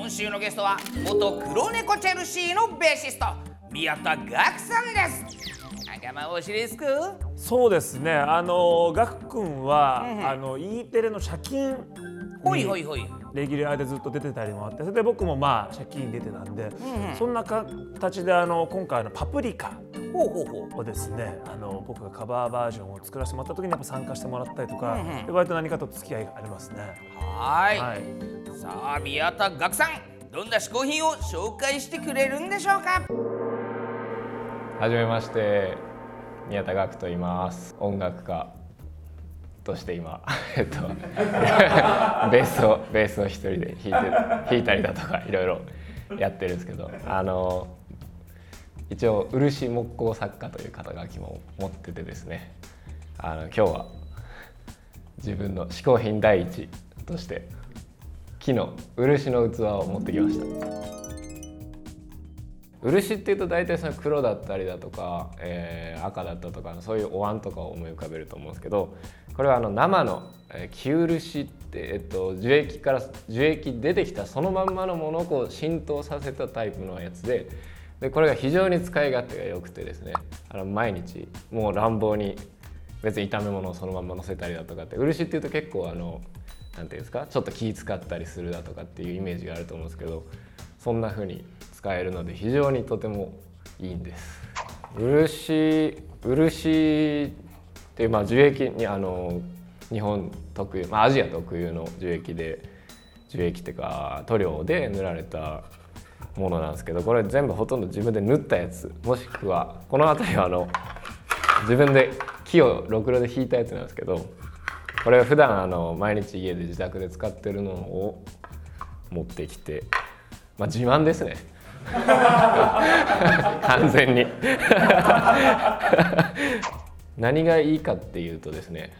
今週のゲストは元黒猫チェルシーのベーシスト宮田岳さんです。仲間お知りですか？そうですね。あのガク君は、うんうん。あの E テレの借金ほいほいほいレギュラーでずっと出てたりもあってそれで僕もまあ借金出てたんで、うんうんそんな形であの今回の「パプリカほうほうほう」をですねあの僕がカバーバージョンを作らせてもらった時にやっぱ参加してもらったりとか、うんうんで割と何かと付き合いがありますね。はーい。はい。さあ宮田岳さんどんな嗜好品を紹介してくれるんでしょうか？はじめまして宮田岳と言います。音楽家として今 えっと ベースをベースを一人で弾いて弾いたりだとかいろいろやってるんですけどあの一応漆木工作家という肩書きも持っててですねあの今日は自分の嗜好品第一として木の漆の器を持ってきました。漆っていうと大体その黒だったりだとか、えー赤だったとかそういうお椀とかを思い浮かべると思うんですけどこれはあの生の、えー木漆って、えっと、樹液から樹液出てきたそのまんまのものをこう浸透させたタイプのやつででこれが非常に使い勝手が良くてですねあの毎日もう乱暴に別に炒め物をそのまま乗せたりだとかって漆っていうと結構あのなんていうんですかちょっと気使ったりするだとかっていうイメージがあると思うんですけどそんな風に使えるので非常にとてもいいんです。漆漆っていうまあ樹液にあの日本特有、まあ、アジア特有の樹液で樹液っていうか塗料で塗られたものなんですけどこれ全部ほとんど自分で縫ったやつもしくはこの辺りはあの自分で木をろくろで引いたやつなんですけどこれは普段あの毎日家で自宅で使ってるのを持ってきてまあ自慢ですね。完全に何がいいかっていうとですね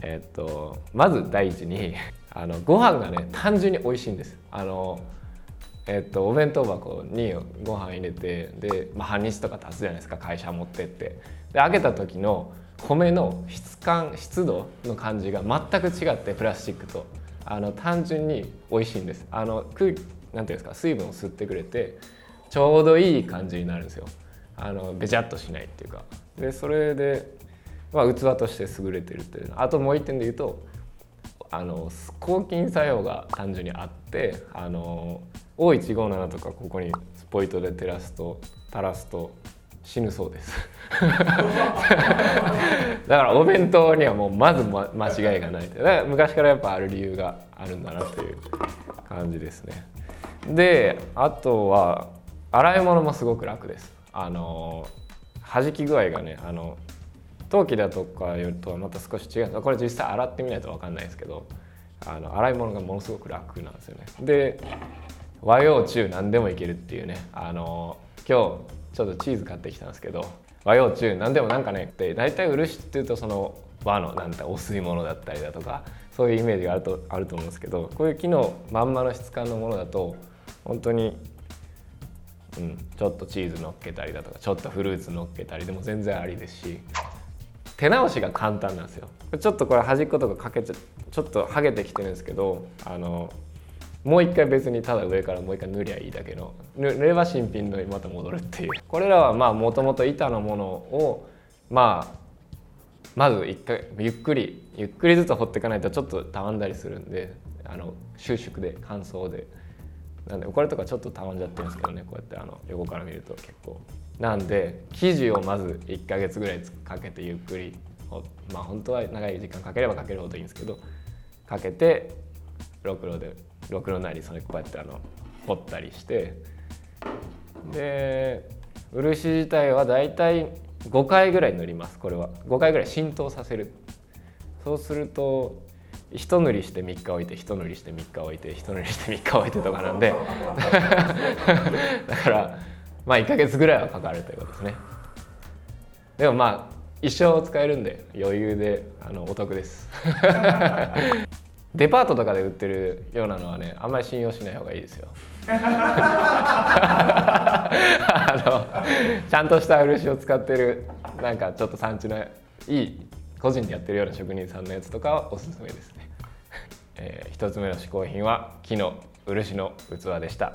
えっとまず第一にあのご飯がね単純に美味しいんです。あのえっとお弁当箱にご飯入れてで、まあ、半日とか経つじゃないですか会社持ってって。で開けた時の米の質感湿度の感じが全く違ってプラスチックと。あの単純に美味しいんです。あの空気なんていうんですか水分を吸ってくれてちょうどいい感じになるんですよ。あのべちゃっとしないっていうか。でそれで、まあ、器として優れてるっていうの。あともう一点で言うとあの抗菌作用が単純にあってあの O157 とかここにスポイトで照らすと垂らすと死ぬそうです。だからお弁当にはもうまず、ま、間違いがないだから昔からやっぱある理由があるんだなという感じですね。であとは洗い物もすごく楽です。あの弾き具合がねあの陶器だとかよりとはまた少し違うこれ実際洗ってみないと分かんないですけどあの洗い物がものすごく楽なんですよね。で和洋中何でもいけるっていうねあの今日ちょっとチーズ買ってきたんですけど和洋中何でもなんかねで大体漆っていうとその和のなんてお吸い物だったりだとかそういうイメージがあるとあると思うんですけどこういう木のまんまの質感のものだと本当に、うん、ちょっとチーズ乗っけたりだとかちょっとフルーツ乗っけたりでも全然ありですし手直しが簡単なんですよ。ちょっとこれ端っことかかけちゃちょっと剥げてきてるんですけどあのもう一回別にただ上からもう一回塗りゃいいだけの塗れば新品のまた戻るっていう。これらはまあもともと板のものをまあまず一回ゆっくりゆっくりずつ掘っていかないとちょっとたわんだりするんであの収縮で乾燥で。なんでこれとかちょっとたわんじゃってるんですけどねこうやってあの横から見ると結構。なんで生地をまず1ヶ月ぐらいかけてゆっくりまあ本当は長い時間かければかけるほどいいんですけどかけてろくろでろくろなりそれこうやってあの掘ったりしてで漆自体はだいたい5回ぐらい塗りますこれは。5回ぐらい浸透させる。そうすると一塗りして3日置いて一塗りして3日置いて一塗りして3日置いてとかなんで。だからまあ1ヶ月ぐらいはかかるということですね。でもまあ一生使えるんで余裕であのお得です。デパートとかで売ってるようなのはねあんまり信用しない方がいいですよ。あのちゃんとした漆を使ってるなんかちょっと産地のいい個人でやってるような職人さんのやつとかはおすすめですね、えー、一つ目の嗜好品は木の漆の器でした。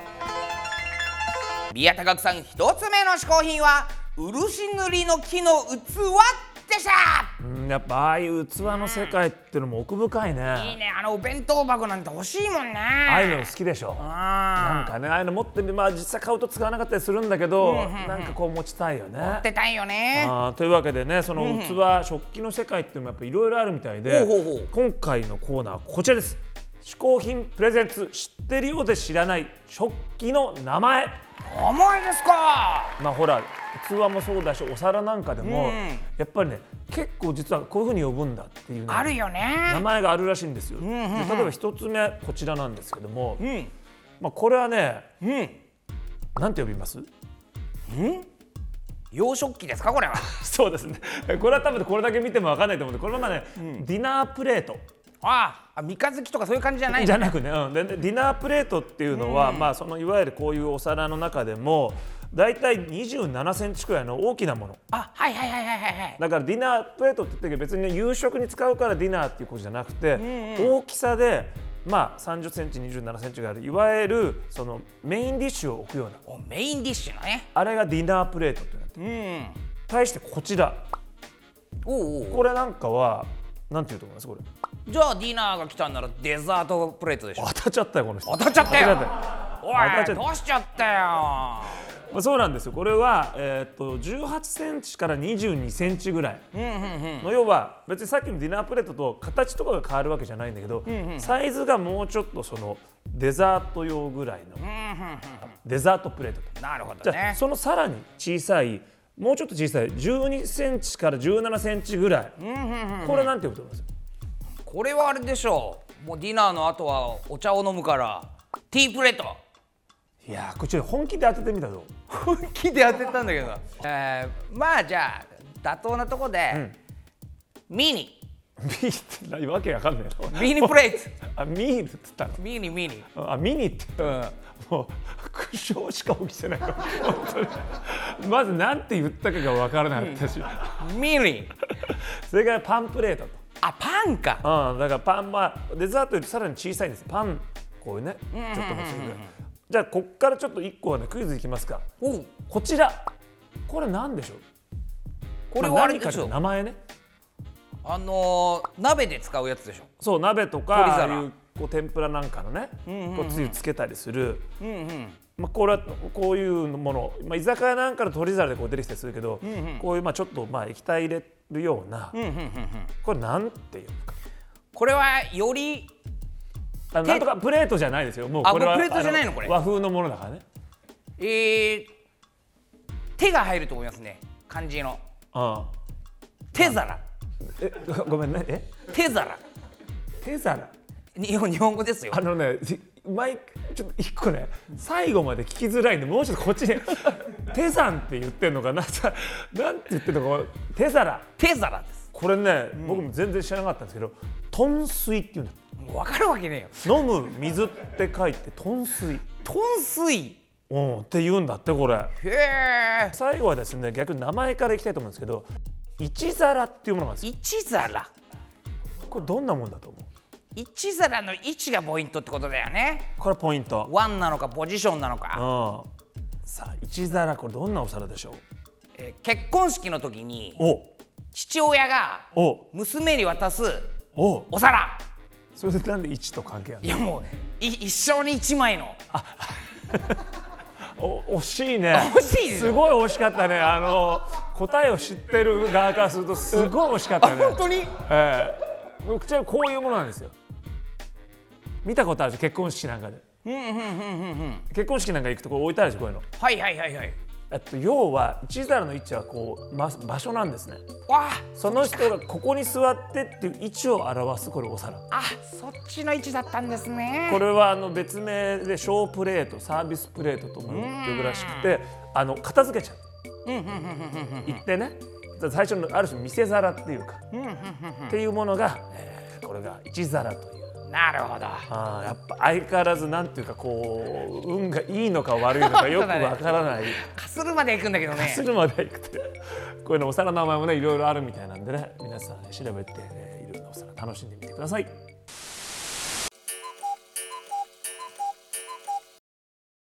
宮田岳さん一つ目の嗜好品は漆塗りの木の器でした。うんやっぱああいう器の世界っていうのも奥深いね。いいね。あのお弁当箱なんて欲しいもんね。ああいうの好きでしょ。なあんかねああいうの持ってみまあ実際買うと使わなかったりするんだけど、なんかこう持ちたいよね。持ってたいよね。というわけでねその器、食器の世界っていうのもやっぱいろいろあるみたいで今回のコーナーはこちらです嗜好品プレゼンツ知ってるようで知らない食器の名前。甘いですか。まあほら器もそうだしお皿なんかでも、うん。やっぱりね結構実はこういうふうに呼ぶんだっていうねあるよ名ね前があるらしいんですよ、んうんうん。で例えば一つ目こちらなんですけども、うん。まあ、これはねうん。なんて呼びます？洋食器ですかこれは。そうですね。これは多分これだけ見ても分かんないと思うんでこれはまあね、ディナープレートああ三日月とかそういう感じじゃないじゃなくね、うん、ででディナープレートっていうのは、まあそのいわゆるこういうお皿の中でもだいたい27センチくらいの大きなもの。あはいはいはいはいはいはい。だからディナープレートって言ってるけど別に、ね、夕食に使うからディナーっていうことじゃなくて、大きさでまあ30センチ27センチがあるいわゆるそのメインディッシュを置くような。おメインディッシュのね。あれがディナープレートってなってる。うん。対してこちら。おうおう。これなんかはなんていうと思います？これじゃあディナーが来たんならデザートプレートでしょ。当たっちゃったよこの人。当たっちゃったよ。当たっちゃった。おいどうしちゃったよ。まあ、そうなんですよ。これは、えー、と18センチから22センチぐらい。うんうんうん。の要は別にさっきのディナープレートと形とかが変わるわけじゃないんだけど、サイズがもうちょっとそのデザート用ぐらいのうんうんうんデザートプレートと。なるほじゃあどねそのさらに小さいもうちょっと小さい12センチから17センチぐらい、これなんて呼ぶと思います？これはあれでしょう。もうディナーの後はお茶を飲むから。ティープレート。いやーこっち本気で当ててみたぞ。本気で当てたんだけど、えー、まあじゃあ妥当なとこで、ミニ。ミーって何わけわかんないの。ミニプレート。あミーって言ったの？ミニミニ。あミニって？言ったもう苦笑しか起きてないまず何て言ったかが分からなかったし、ミニ。それからパンプレートと、あパンか。うん、だからパンはデザートよりさらに小さいんです。パンこういうねちょっともするぐらいじゃあこっからちょっと1個はねクイズいきますか。こちら。これ何でしょう？これはあれでしょと名前ね。あのー、鍋で使うやつでしょ。そう鍋とかいうこう天ぷらなんかのね、こうつゆつけたりする、うんうん。まあ、これはこういうもの、まあ、居酒屋なんかの鶏皿でこう出てきたりするけど、こういうまあちょっとまあ液体入れるような、これなんていうのか。これはよりあなんとかプレートじゃないですよ。もうあこれはプレートじゃないのあこれ。和風のものだからね。えー、手が入ると思いますね。漢字の。あ手皿。あえごめんね。え？手皿。手皿？日本日本語ですよ。あのね毎ちょっと一個ね最後まで聞きづらいんでもうちょっとこっちで手山って言ってんのかな？さ なんて言ってんのか？手皿手皿です。これね、僕も全然知らなかったんですけど豚水っていうんだ。分かるわけねえよ。飲む水って書いて豚水豚水うんって言うんだってこれ。へえ。最後はですね逆に名前からいきたいと思うんですけど一皿っていうものがあるんですよ。一皿。これどんなもんだと思う？一皿の位置がポイントってことだよね。これポイント。ワンなのかポジションなのか、うん。さあ一皿これどんなお皿でしょう？えー結婚式の時にお。父親がお。娘に渡すお。お皿。それでなんで1と関係あるいやもうい一生に一枚の。の お惜しいね。惜しいですすごい惜しかったね。あの答えを知ってる側からするとすごい惜しかったね。本当に？ええ。僕ちなみにこういうものなんですよ見たことある結婚式なんかで。結婚式なんか行くとこう置いてあるでしょ？こういうの。はいはいはいはい。えっと、要は一皿の位置はこう、ま、場所なんですね。わあその人がここに座ってっていう位置を表すこれお皿。あそっちの位置だったんですね。これはあの別名でショープレートサービスプレートとも呼ぶらしくてあの片付けちゃう。言ってね。最初のある種見せ皿っていうか。っていうものが、えーこれが一皿というなるほど。あーやっぱ相変わらずなんていうかこう運がいいのか悪いのかよく わからない。かするまで行くんだけどね。するまでいくて。こういうのお皿の名前もねいろいろあるみたいなんでね皆さん調べて、えーいろんなお皿楽しんでみてください。